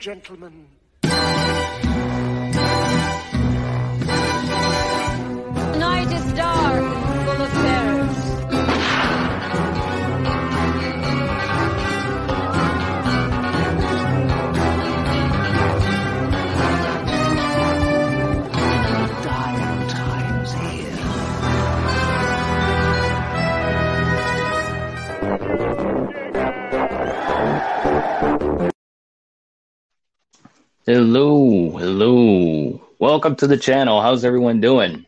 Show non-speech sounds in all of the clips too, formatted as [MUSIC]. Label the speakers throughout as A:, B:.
A: Gentlemen.
B: Hello, hello. Welcome to the channel. How's everyone doing?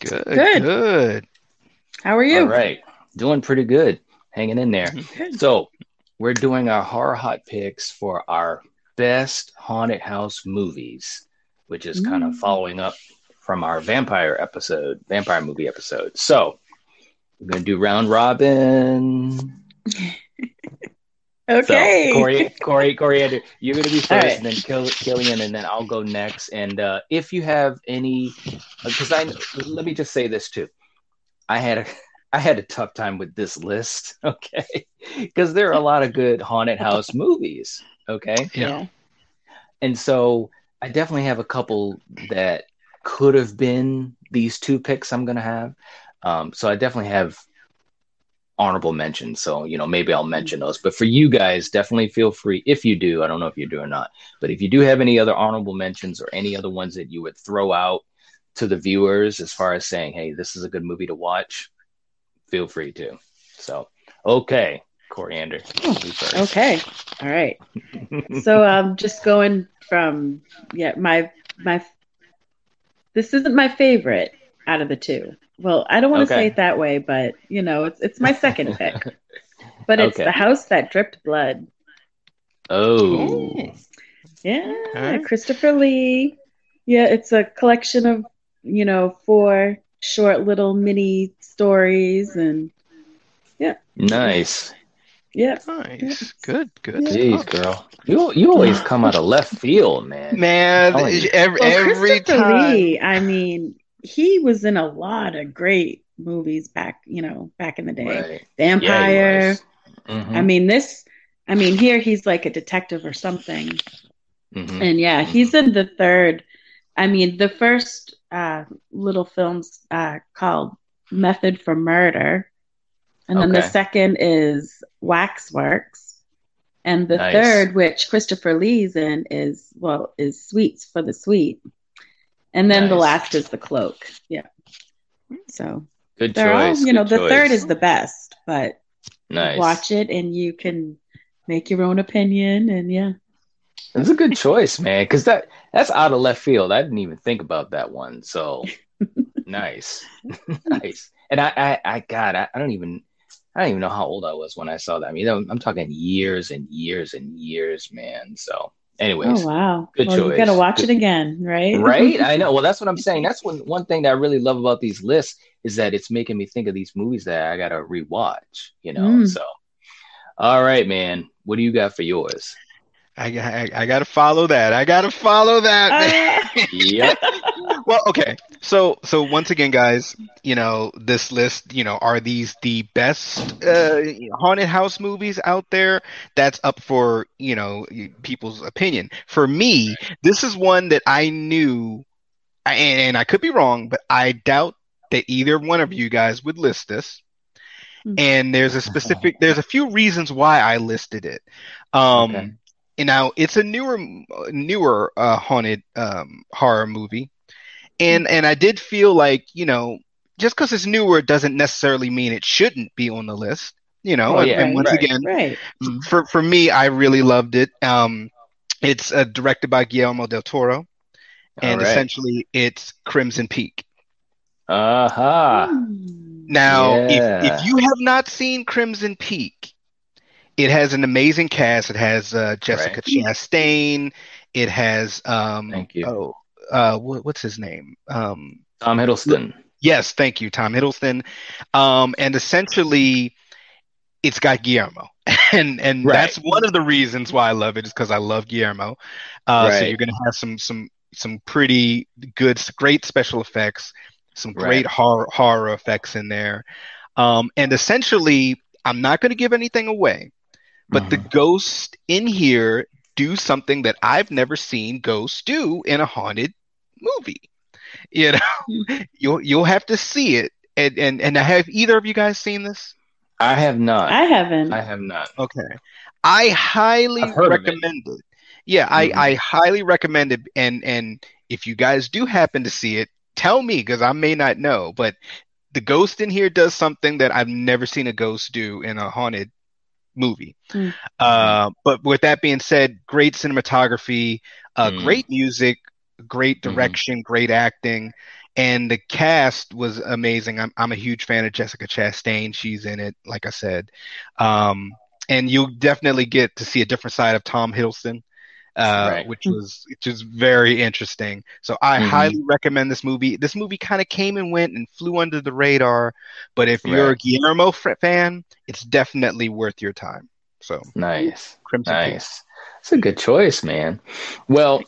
C: Good,
D: Good.
C: good.
D: How are you?
B: All right. Doing pretty good. Hanging in there.
D: Good.
B: So, we're doing our horror hot picks for our best haunted house movies, which is kind of
D: Mm.
B: following up from our vampire episode, vampire movie episode. So, we're going to do round robin. [LAUGHS]
D: Okay.
B: So, Corey, Corey, Corey, Andrew, you're going to be first,
D: All right.
B: and then Kill, Killian, and then I'll go next. And uh, if you have any, because I let me just say this too, I had a [LAUGHS] I had a tough time with this list, [LAUGHS] okay, because there are a lot of good haunted house movies, okay,
C: Yeah.
B: and so I definitely have a couple that could have been these two picks I'm going to have. Um, so I definitely have honorable mentions. So, you know, maybe I'll mention those. But for you guys, definitely feel free if you do. I don't know if you do or not, but if you do have any other honorable mentions or any other ones that you would throw out to the viewers as far as saying, hey, this is a good movie to watch, feel free to. So, okay, Coriander.
D: Okay. All right. So um just going from yeah, my my this isn't my favorite out of the two. Well, I don't want to
B: Okay.
D: say it that way, but you know, it's it's my second [LAUGHS] pick. But it's
B: Okay.
D: the house that dripped blood.
B: oh,
D: Yeah,
C: Alright.
D: Christopher Lee. Yeah, it's a collection of, you know, four short little mini stories and yeah.
B: nice.
D: yeah.
C: Nice. Good, good.
B: Jeez,
C: stuff.
B: girl. You, you always come out of left field, man.
C: Man, every,
D: Well,
C: every time.
D: Lee, I mean, he was in a lot of great movies back, you know, back in the day.
B: Right.
D: Vampire.
B: Mhm.
D: I mean, this, I mean, here he's like a detective or something.
B: Mhm.
D: And yeah, he's in the third. I mean, the first uh, little film's uh, called Method for Murder. And then the second is Waxworks. And the
B: Nice.
D: third, which Christopher Lee's in, is, well, is Sweets for the Sweet. And then the last is The Cloak. Yeah. So
B: Good
D: they're all,
B: choice.
D: you know, the third is the best, but
B: nice.
D: watch it and you can make your own opinion. And yeah.
B: It's a good choice, man, because that that's out of left field. I didn't even think about that one. So [LAUGHS] nice, [LAUGHS] nice. And I, I, I, God, I, I don't even, I don't even know how old I was when I saw that. I mean, I'm talking years and years and years, man. So, anyways,
D: Oh, wow.
B: good
D: well, you got to watch
B: Good-
D: it again, right?
B: right? I know. [LAUGHS] Well, that's what I'm saying. That's one one thing that I really love about these lists is that it's making me think of these movies that I gotta rewatch. You know,
D: Mm.
B: so. All right, man. What do you got for yours?
C: I, I, I gotta follow that. I gotta follow that.
D: Ah.
B: Yep. [LAUGHS]
C: well, okay. So, so once again, guys, you know, this list, you know, are these the best uh, haunted house movies out there? That's up for, you know, people's opinion. For me, this is one that I knew, and, and I could be wrong, but I doubt that either one of you guys would list this.
D: Hmm.
C: And there's a specific, there's a few reasons why I listed it. Um,
B: Okay.
C: And now it's a newer newer uh, haunted um, horror movie and and i did feel like you know just because it's newer doesn't necessarily mean it shouldn't be on the list you know
B: Oh,
C: and,
B: yeah,
C: and once
B: right.
C: again
D: right.
C: for for me i really loved it um it's uh, directed by guillermo del toro and
B: All right.
C: essentially it's crimson peak
B: Aha.
D: Hmm.
C: now
B: Yeah.
C: if, if you have not seen crimson peak it has an amazing cast it has uh, jessica
B: Right.
C: chastain it has um
B: Thank you.
C: oh uh what, what's his name um
B: Tom Hiddleston.
C: yes thank you tom hiddleston um and essentially it's got guillermo [LAUGHS] and and
B: Right.
C: that's one of the reasons why i love it is because i love guillermo uh so you're gonna have some some some pretty good great special effects some great
B: Right.
C: horror horror effects in there um and essentially i'm not going to give anything away but the
B: Mhm.
C: ghost in here do something that I've never seen ghosts do in a haunted movie. You know, [LAUGHS] you'll you'll have to see it. And and and have either of you guys seen this?
B: I have not.
D: I haven't.
B: I have not.
C: Okay. I highly
B: I've heard of it.
C: recommend it. Yeah,
B: Mhm.
C: I, I highly recommend it. And and if you guys do happen to see it, tell me because I may not know. But the ghost in here does something that I've never seen a ghost do in a haunted movie.
D: Hmm.
C: Uh, but with that being said, great cinematography, uh,
B: Hmm.
C: great music, great
B: Mhm.
C: direction, great acting. And the cast was amazing. I'm I'm a huge fan of Jessica Chastain. She's in it, like I said. Um, and you'll definitely get to see a different side of Tom Hiddleston, uh,
B: Right.
C: which was which is very interesting. So I
B: Mhm.
C: highly recommend this movie. This movie kind of came and went and flew under the radar, but if you're a. Guillermo f- fan, it's definitely worth your time. So
B: Nice.
C: Crimson.
B: Nice. It's a good choice, man. Well,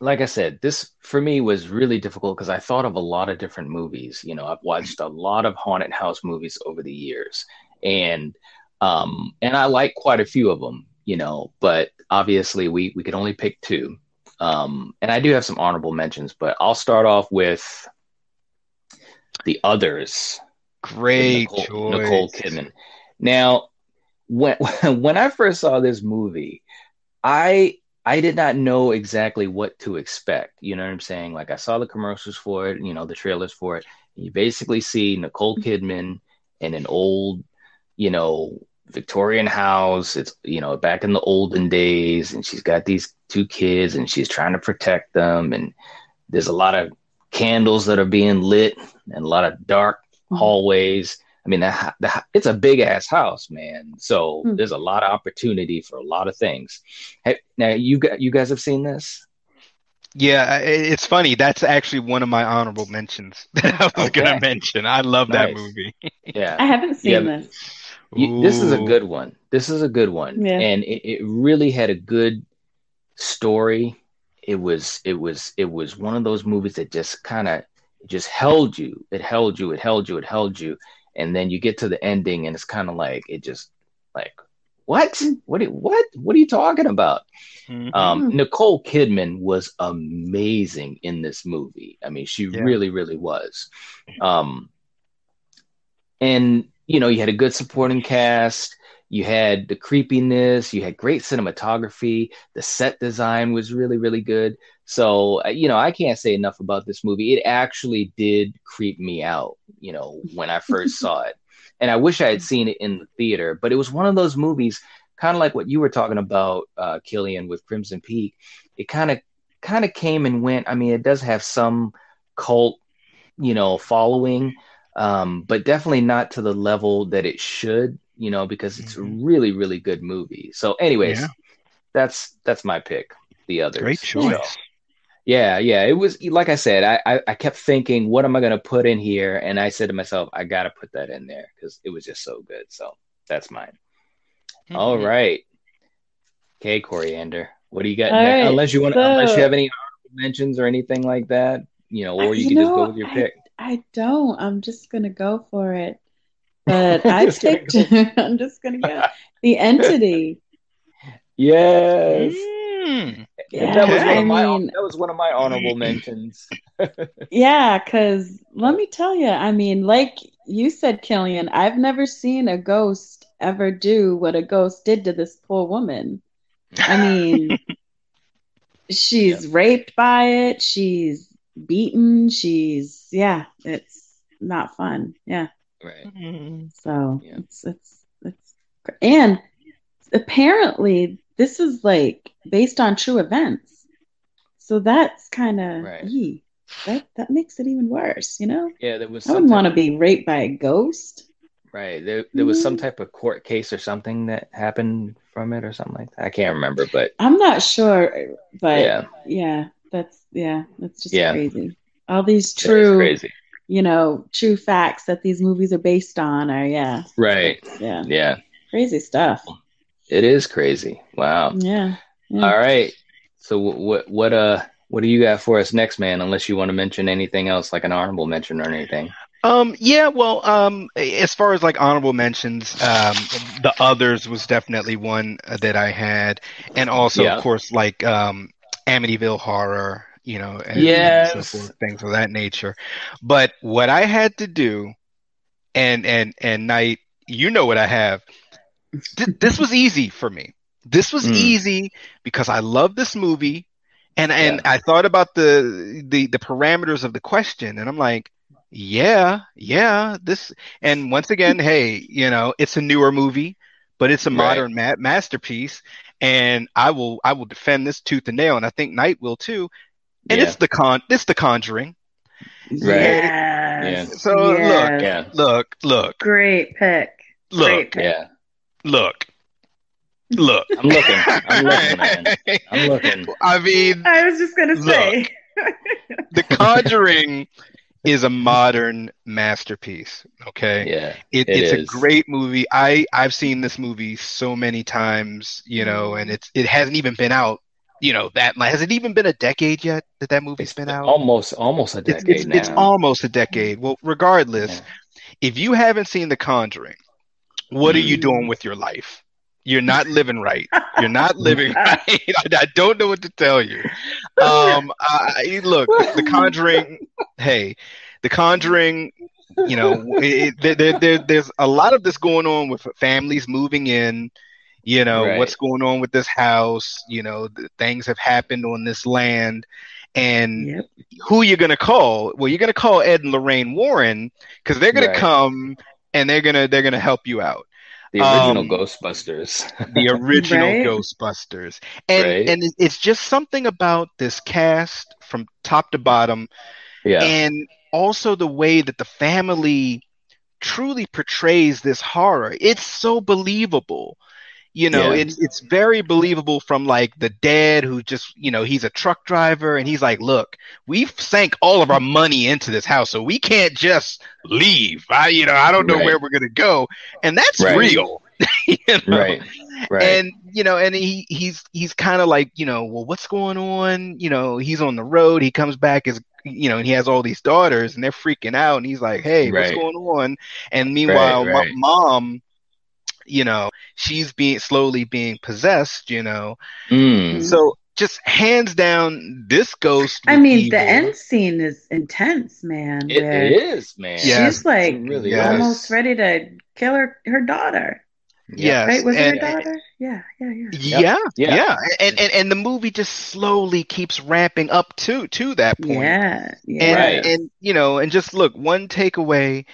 B: like I said, this for me was really difficult because I thought of a lot of different movies. You know, I've watched a lot of haunted house movies over the years, and um, and I like quite a few of them. You know, but obviously we we could only pick two. Um, and I do have some honorable mentions, but I'll start off with the others.
C: Great
B: Nicole,
C: choice.
B: Nicole Kidman. Now, when [LAUGHS] when I first saw this movie, I I did not know exactly what to expect. You know what I'm saying? Like I saw the commercials for it, you know, the trailers for it. You basically see Nicole Kidman in an old, you know, Victorian house. It's you know back in the olden days, and she's got these two kids, and she's trying to protect them. And there's a lot of candles that are being lit, and a lot of dark hallways. I mean, the, the, it's a big ass house, man. So
D: Hmm.
B: there's a lot of opportunity for a lot of things. Hey, now you got you guys have seen this?
C: Yeah, it's funny. That's actually one of my honorable mentions [LAUGHS] that I was
B: Okay.
C: gonna mention. I love that movie. [LAUGHS]
B: Yeah.
D: I haven't seen
B: Yeah,
D: this.
B: You- this is a good one. This is a good one,
D: Yeah.
B: and it, it really had a good story. It was it was it was one of those movies that just kind of just held you. It held you. It held you. It held you, and then you get to the ending, and it's kind of like it just like what what do- what what are you talking about?
C: Mhm.
B: Um. Nicole Kidman was amazing in this movie. I mean, she
C: Yeah.
B: really, really was. Um, and you know, you had a good supporting cast. You had the creepiness. You had great cinematography. The set design was really, really good. So, uh, you know, I can't say enough about this movie. It actually did creep me out. You know, when I first [LAUGHS] saw it, and I wish I had seen it in the theater. But it was one of those movies kind of like what you were talking about, uh, Killian, with Crimson Peak. It kind of kind of came and went. I mean, it does have some cult, you know, following, um, but definitely not to the level that it should. You know, because it's a
C: Mhm.
B: really, really good movie. So, anyways,
C: Yeah.
B: that's that's my pick. The other
C: Great
B: So,
C: choice.
B: yeah, yeah. It was like I said, I, I, I kept thinking, what am I gonna put in here? And I said to myself, I gotta put that in there because it was just so good. So that's mine. All
C: Mhm.
B: right. Okay, Coriander. What do you got
D: All right,
B: Unless you want
D: so-
B: unless you have any honorable mentions or anything like that, you know, or you,
D: You
B: can just go with your pick.
D: I don't. I'm just gonna go for it. [LAUGHS] But I
B: Just gonna
D: picked. [LAUGHS] I'm just gonna go the entity. [LAUGHS]
B: Yes.
C: Mm.
D: Yeah,
B: that was one
D: I
B: of my
D: mean,
B: that was one of my honorable mentions.
D: yeah, because let me tell you, I mean, like you said, Killian, I've never seen a ghost ever do what a ghost did to this poor woman. I mean, she's raped by it, she's beaten, she's yeah, it's not fun. Yeah.
B: Right.
C: Mm.
D: So
B: Yeah.
D: it's it's it's and apparently this is like based on true events. So that's kind of
B: Right.
D: that that makes it even worse, you know?
B: Yeah, there was
D: I wouldn't want to be raped by a ghost.
B: right. There there was some
D: Mhm.
B: type of court case or something that happened from it or something like that. I can't remember, but
D: I'm not sure, but yeah,
B: yeah,
D: that's yeah, that's just
B: Yeah.
D: crazy. All these true,
B: crazy.
D: you know, true facts that these movies are based on are yeah,
B: Right.
D: yeah,
B: Yeah.
D: crazy stuff.
B: It is crazy. Wow.
D: Yeah. yeah.
B: All right. So what what uh what do you got for us next, man? Unless you want to mention anything else, like an honorable mention or anything.
C: Um, yeah, well, um, as far as like honorable mentions, um, the others was definitely one that I had, and also,
B: Yeah.
C: of course, like um, Amityville Horror, you know, and,
B: Yes.
C: and so forth, things of that nature. But what I had to do, and and and Knight, you know what I have. Th- this was easy for me. This was
B: Mm.
C: easy because I love this movie, and and I thought about the the the parameters of the question, and I'm like, yeah, yeah, this. And once again, hey, you know, it's a newer movie, but it's a
B: Right.
C: modern ma- masterpiece, and I will I will defend this tooth and nail, and I think Knight will too. And
B: Yeah.
C: it's the con, it's the Conjuring.
B: Right.
D: Yes.
C: So, look,
D: Yes.
B: Yeah.
C: Look, look,
D: Great pick.
C: look,
D: Great pick.
B: Yeah.
C: look, look. [LAUGHS]
B: I'm looking. I'm looking, man. I'm looking.
C: I mean,
D: I was just gonna say.
C: The Conjuring [LAUGHS] is a modern masterpiece. Okay,
B: Yeah.
C: it,
B: It
C: it's a great movie. I I've seen this movie so many times, you know, and it's it hasn't even been out. You know that has it even been a decade yet that that movie's
B: It's
C: been out?
B: almost almost a decade
C: it's,
B: now.
C: it's almost a decade. Well, regardless,
B: Yeah.
C: if you haven't seen The Conjuring, what are you
D: Mm.
C: doing with your life? You're not living right. You're not living [LAUGHS] right. I, [LAUGHS] I don't know what to tell you. Um, I, look, The Conjuring. Hey, The Conjuring. You know, it, there, there, there, there's a lot of this going on with families moving in. You know
B: Right.
C: what's going on with this house. You know, th- things have happened on this land, and
D: Yep.
C: who you're gonna call? Well, you're gonna call Ed and Lorraine Warren because they're gonna
B: Right.
C: come and they're gonna they're gonna help you out.
B: The original
C: um,
B: Ghostbusters.
C: The [LAUGHS] original
D: Right.
C: Ghostbusters, and
B: Right.
C: and it's just something about this cast from top to bottom,
B: yeah.
C: and also the way that the family truly portrays this horror. It's so believable. You know,
B: Yeah.
C: it's it's very believable from like the dad who just, you know, he's a truck driver and he's like, "Look, we've sank all of our money into this house, so we can't just leave. I, you know, I don't know
B: Right.
C: where we're gonna go." And that's
B: Right.
C: real. [LAUGHS] you know?
B: right. Right.
C: And you know, and he he's he's kind of like, you know, well, what's going on? You know, he's on the road. He comes back as you know, and he has all these daughters, and they're freaking out. And he's like, "Hey, what's going on?" And meanwhile,
B: Right, right.
C: mom, you know, she's being slowly being possessed. You know,
B: Mm.
C: so just hands down, this ghost.
D: I mean,
C: evil.
D: the end scene is intense, man.
B: It, it is, man.
C: Yeah.
D: She's like
B: really
C: Yes.
D: almost ready to kill her her daughter.
C: Yes,
D: Right? Was it
C: and-
D: her daughter? Yeah, yeah, yeah.
C: Yeah,
B: Yeah.
C: yeah, And, and and the movie just slowly keeps ramping up to to that point.
D: Yeah, yeah.
C: and
B: Right.
C: and you know and just look one takeaway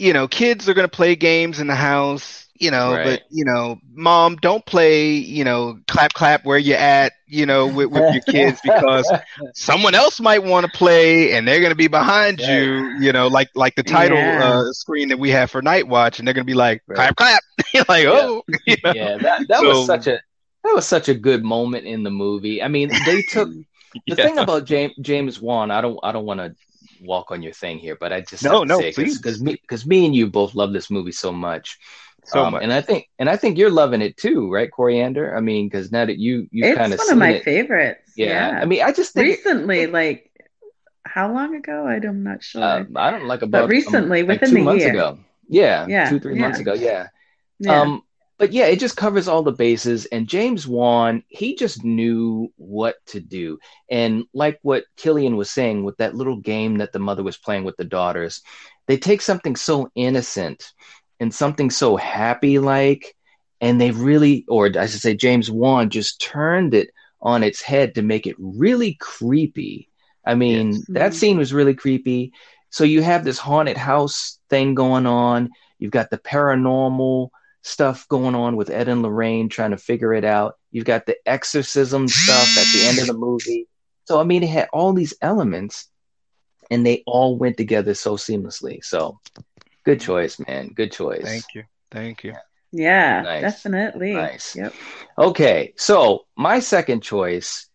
C: you know kids are going to play games in the house you know
B: Right.
C: but you know mom don't play you know clap clap where you at you know with, with your kids [LAUGHS] because someone else might want to play and they're going to be behind you you know like like the title
D: Yeah.
C: uh, screen that we have for night watch and they're going to be like
B: Right.
C: clap clap [LAUGHS] like oh [LAUGHS] you know?
B: yeah, that that
C: So-
B: was such a that was such a good moment in the movie. I mean, they took the
C: Yeah.
B: thing about James James Wan. I don't I don't want to walk on your thing here, but I just
C: No,
B: have to
C: no,
B: say
C: please.
B: because me because me and you both love this movie so much.
C: so
B: Um,
C: much
B: and I think and I think you're loving it too, right, Coriander? I mean, because now that you you kind of
D: one of my favorites.
B: Yeah.
D: Yeah.
B: I mean, I just think
D: recently, like how long ago? I'm not sure.
B: uh, I don't like about um,
D: recently,
B: like
D: within
B: two
D: the
B: months
D: year.
B: ago. Yeah,
D: Yeah,
B: two three months ago. Yeah.
D: yeah.
B: Um, but yeah, it just covers all the bases. And James Wan, he just knew what to do. And like what Killian was saying with that little game that the mother was playing with the daughters, they take something so innocent and something so happy like, and they really, or I should say, James Wan just turned it on its head to make it really creepy. I mean,
C: Yes.
B: that
D: Mhm.
B: scene was really creepy. So you have this haunted house thing going on. You've got the paranormal stuff going on with Ed and Lorraine trying to figure it out. You've got the exorcism stuff at the end of the movie. So I mean, it had all these elements, and they all went together so seamlessly. So, good choice, man. Good choice.
C: thank you thank you
D: yeah,
B: nice.
D: definitely.
B: Nice.
D: Yep.
B: Okay, so my second choice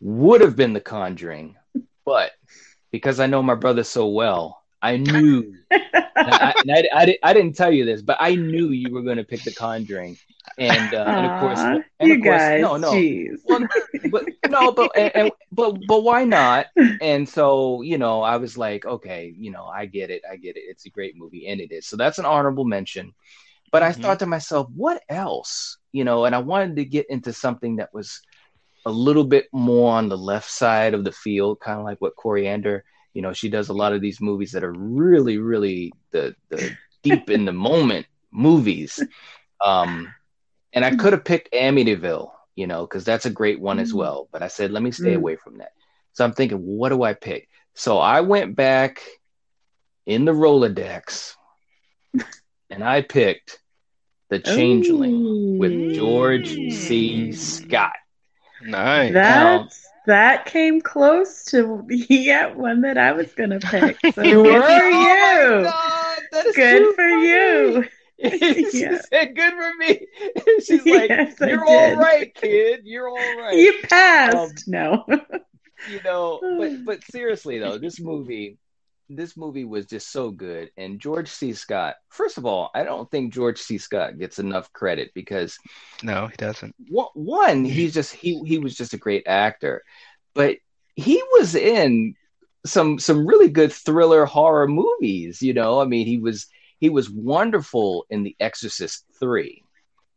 B: would have been The Conjuring, but because I know my brother so well, I [LAUGHS] knew. I, I, I, I, didn't tell you this, but I knew you were going to pick The Conjuring, and, uh, and of course, and
D: you
B: of course,
D: guys,
B: no, no,
D: jeez.
B: well, but no, but and, and, but but why not? And so you know, I was like, okay, you know, I get it, I get it. It's a great movie, and it is. So that's an honorable mention. But I
C: Mhm.
B: thought to myself, what else? You know, and I wanted to get into something that was a little bit more on the left side of the field, kind of like what Coriander. You know, she does a lot of these movies that are really, really the the [LAUGHS] deep in the moment movies. Um, and I could have picked Amityville, you know, because that's a great one as
D: Mm.
B: well. But I said, let me stay
D: Mm.
B: away from that. So I'm thinking, what do I pick? So I went back in the Rolodex [LAUGHS] and I picked The Changeling with George C. Scott.
C: Nice.
D: That's that came close to yeah one that I was gonna pick. So [LAUGHS]
B: You
D: good
B: were?
D: for
B: Oh my
D: you.
B: God, that is
D: Good for
B: funny.
D: you. [LAUGHS]
B: she
D: Yeah.
B: said, good for me. [LAUGHS] She's like,
D: Yes,
B: you're all right, kid. You're all right.
D: You passed.
B: Um,
D: no.
B: you know but but [SIGHS] seriously though this movie this movie was just so good. And george c. Scott first of all i don't think george c. Scott gets enough credit because
C: No, he doesn't.
B: one, one he's just he he was just a great actor but he was in some some really good thriller horror movies you know? I mean he was he was wonderful in the exorcist 3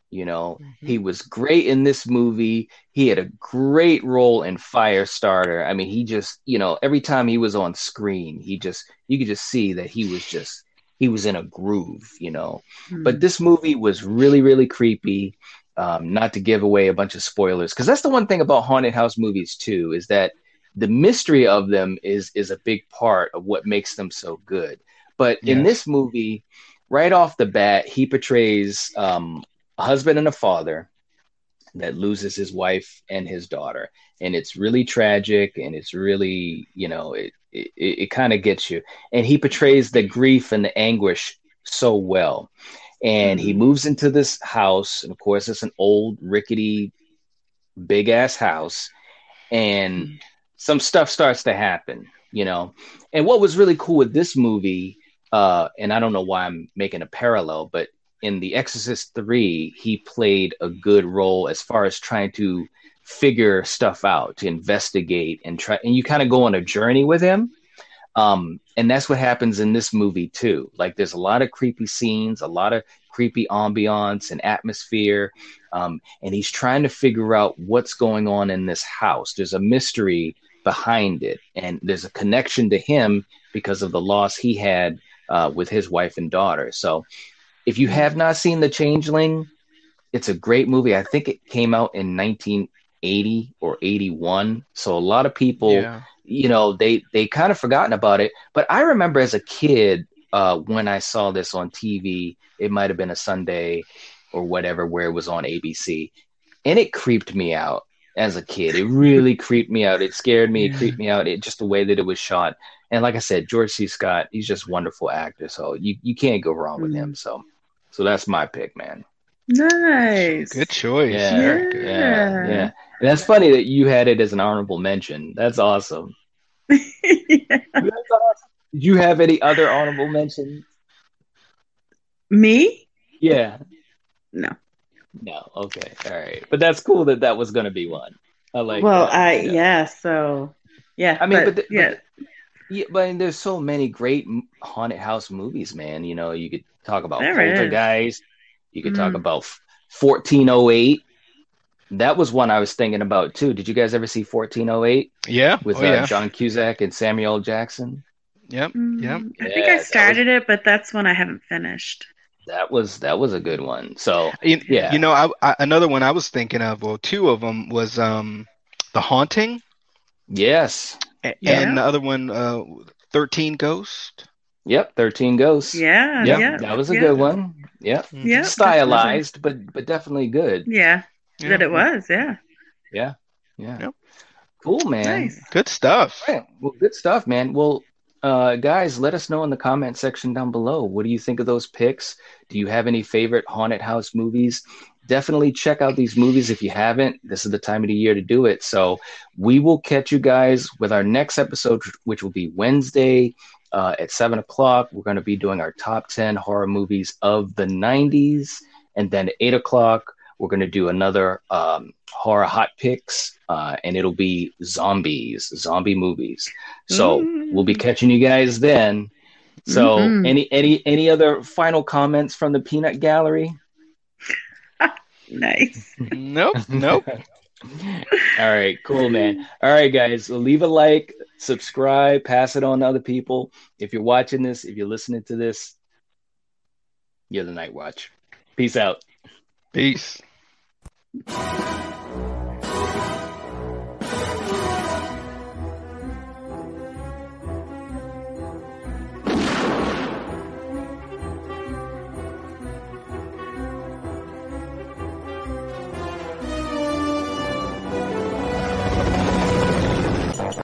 B: you know he was great in this movie. He had a great role in firestarter. I mean he just you know every time he was on screen he just you could just see that he was just he was in a groove you know. But this movie was really really creepy. Um, not to give away a bunch of spoilers because that's the one thing about haunted house movies too is that the mystery of them is is a big part of what makes them so good. But in this movie right off the bat he portrays um, a husband and a father that loses his wife and his daughter. And it's really tragic and it's really you know it it, it kind of gets you. And he portrays the grief and the anguish so well. And he moves into this house. And of course it's an old rickety big ass house. And some stuff starts to happen you know. And what was really cool with this movie uh and i don't know why i'm making a parallel but in the exorcist 3 he played a good role as far as trying to figure stuff out to investigate and try and you kind of go on a journey with him um, and that's what happens in this movie too. Like there's a lot of creepy scenes, a lot of creepy ambiance and atmosphere, um, and he's trying to figure out what's going on in this house. There's a mystery behind it, and there's a connection to him because of the loss he had uh, with his wife and daughter. So, if you have not seen The Changeling, it's a great movie. I think it came out in 1980 or 81. So a lot of people
C: Yeah.
B: you know they they kind of forgotten about it. But i remember as a kid uh when i saw this on tv it might have been a sunday or whatever where it was on abc and it creeped me out as a kid. It really [LAUGHS] creeped me out. It scared me. It creeped me out. It just the way that it was shot. And like i said george c. Scott he's just a wonderful actor. So you you can't go wrong with him. So so that's my pick man
D: Nice.
C: Good choice.
B: yeah
C: Very good.
B: yeah yeah and that's funny that you had it as an honorable mention that's awesome [LAUGHS]
D: Yeah.
B: That's awesome. Did you have any other honorable mentions?
D: Me?
B: Yeah.
D: No.
B: No. Okay. All right. But that's cool that that was going to be one. I like.
D: well,
B: that.
D: I yeah. So yeah.
B: I mean, but, the-
D: yeah.
B: but yeah, but I mean, there's so many great haunted house movies, man. You know, you could talk about
D: There is.
B: Poltergeist. You could talk
D: Mm.
B: about 1408. That was one I was thinking about too. Did you guys ever see 1408
C: Yeah.
B: with
C: oh,
B: uh,
C: yeah.
B: John Cusack and Samuel Jackson?
C: Yep.
D: Mm,
C: Yep.
D: I think
B: Yeah,
D: I
B: that was-
D: started it, but that's one I haven't finished.
B: That was that was a good one. So
C: You,
B: Yeah.
C: you know, I, I, another one I was thinking of, well, two of them was um, The Haunting,
B: yes,
C: a-
D: Yeah.
C: and the other one, uh, 13 Ghost.
B: yep, 13 Ghosts.
D: Yeah.
B: Yep,
D: Yeah.
B: that was a
D: yeah.
B: good one. Yep.
D: Yeah.
B: Stylized, but but definitely good.
D: Yeah.
C: Yeah.
D: That it was. Yeah.
B: Yeah. Yeah.
C: Yep.
B: Cool, man.
D: Nice.
C: Good stuff.
B: Right. Well, good stuff, man. Well, uh, guys, let us know in the comment section down below. What do you think of those picks? Do you have any favorite haunted house movies? Definitely check out these movies if you haven't. This is the time of the year to do it. So we will catch you guys with our next episode, which will be Wednesday, Uh, at seven o'clock, we're going to be doing our top 10 horror movies of the 90s. And then at eight o'clock, we're going to do another um, horror hot picks, uh, and it'll be zombies, zombie movies. So
D: Mm.
B: we'll be catching you guys then. So
D: Mhm.
B: any any any other final comments from the peanut gallery?
D: Nice.
C: Nope, nope. [LAUGHS]
B: All right, cool, man. All right, guys, leave a like, subscribe, pass it on to other people. If you're watching this, if you're listening to this, you're the Night Watch. Peace out.
C: Peace.
A: Thank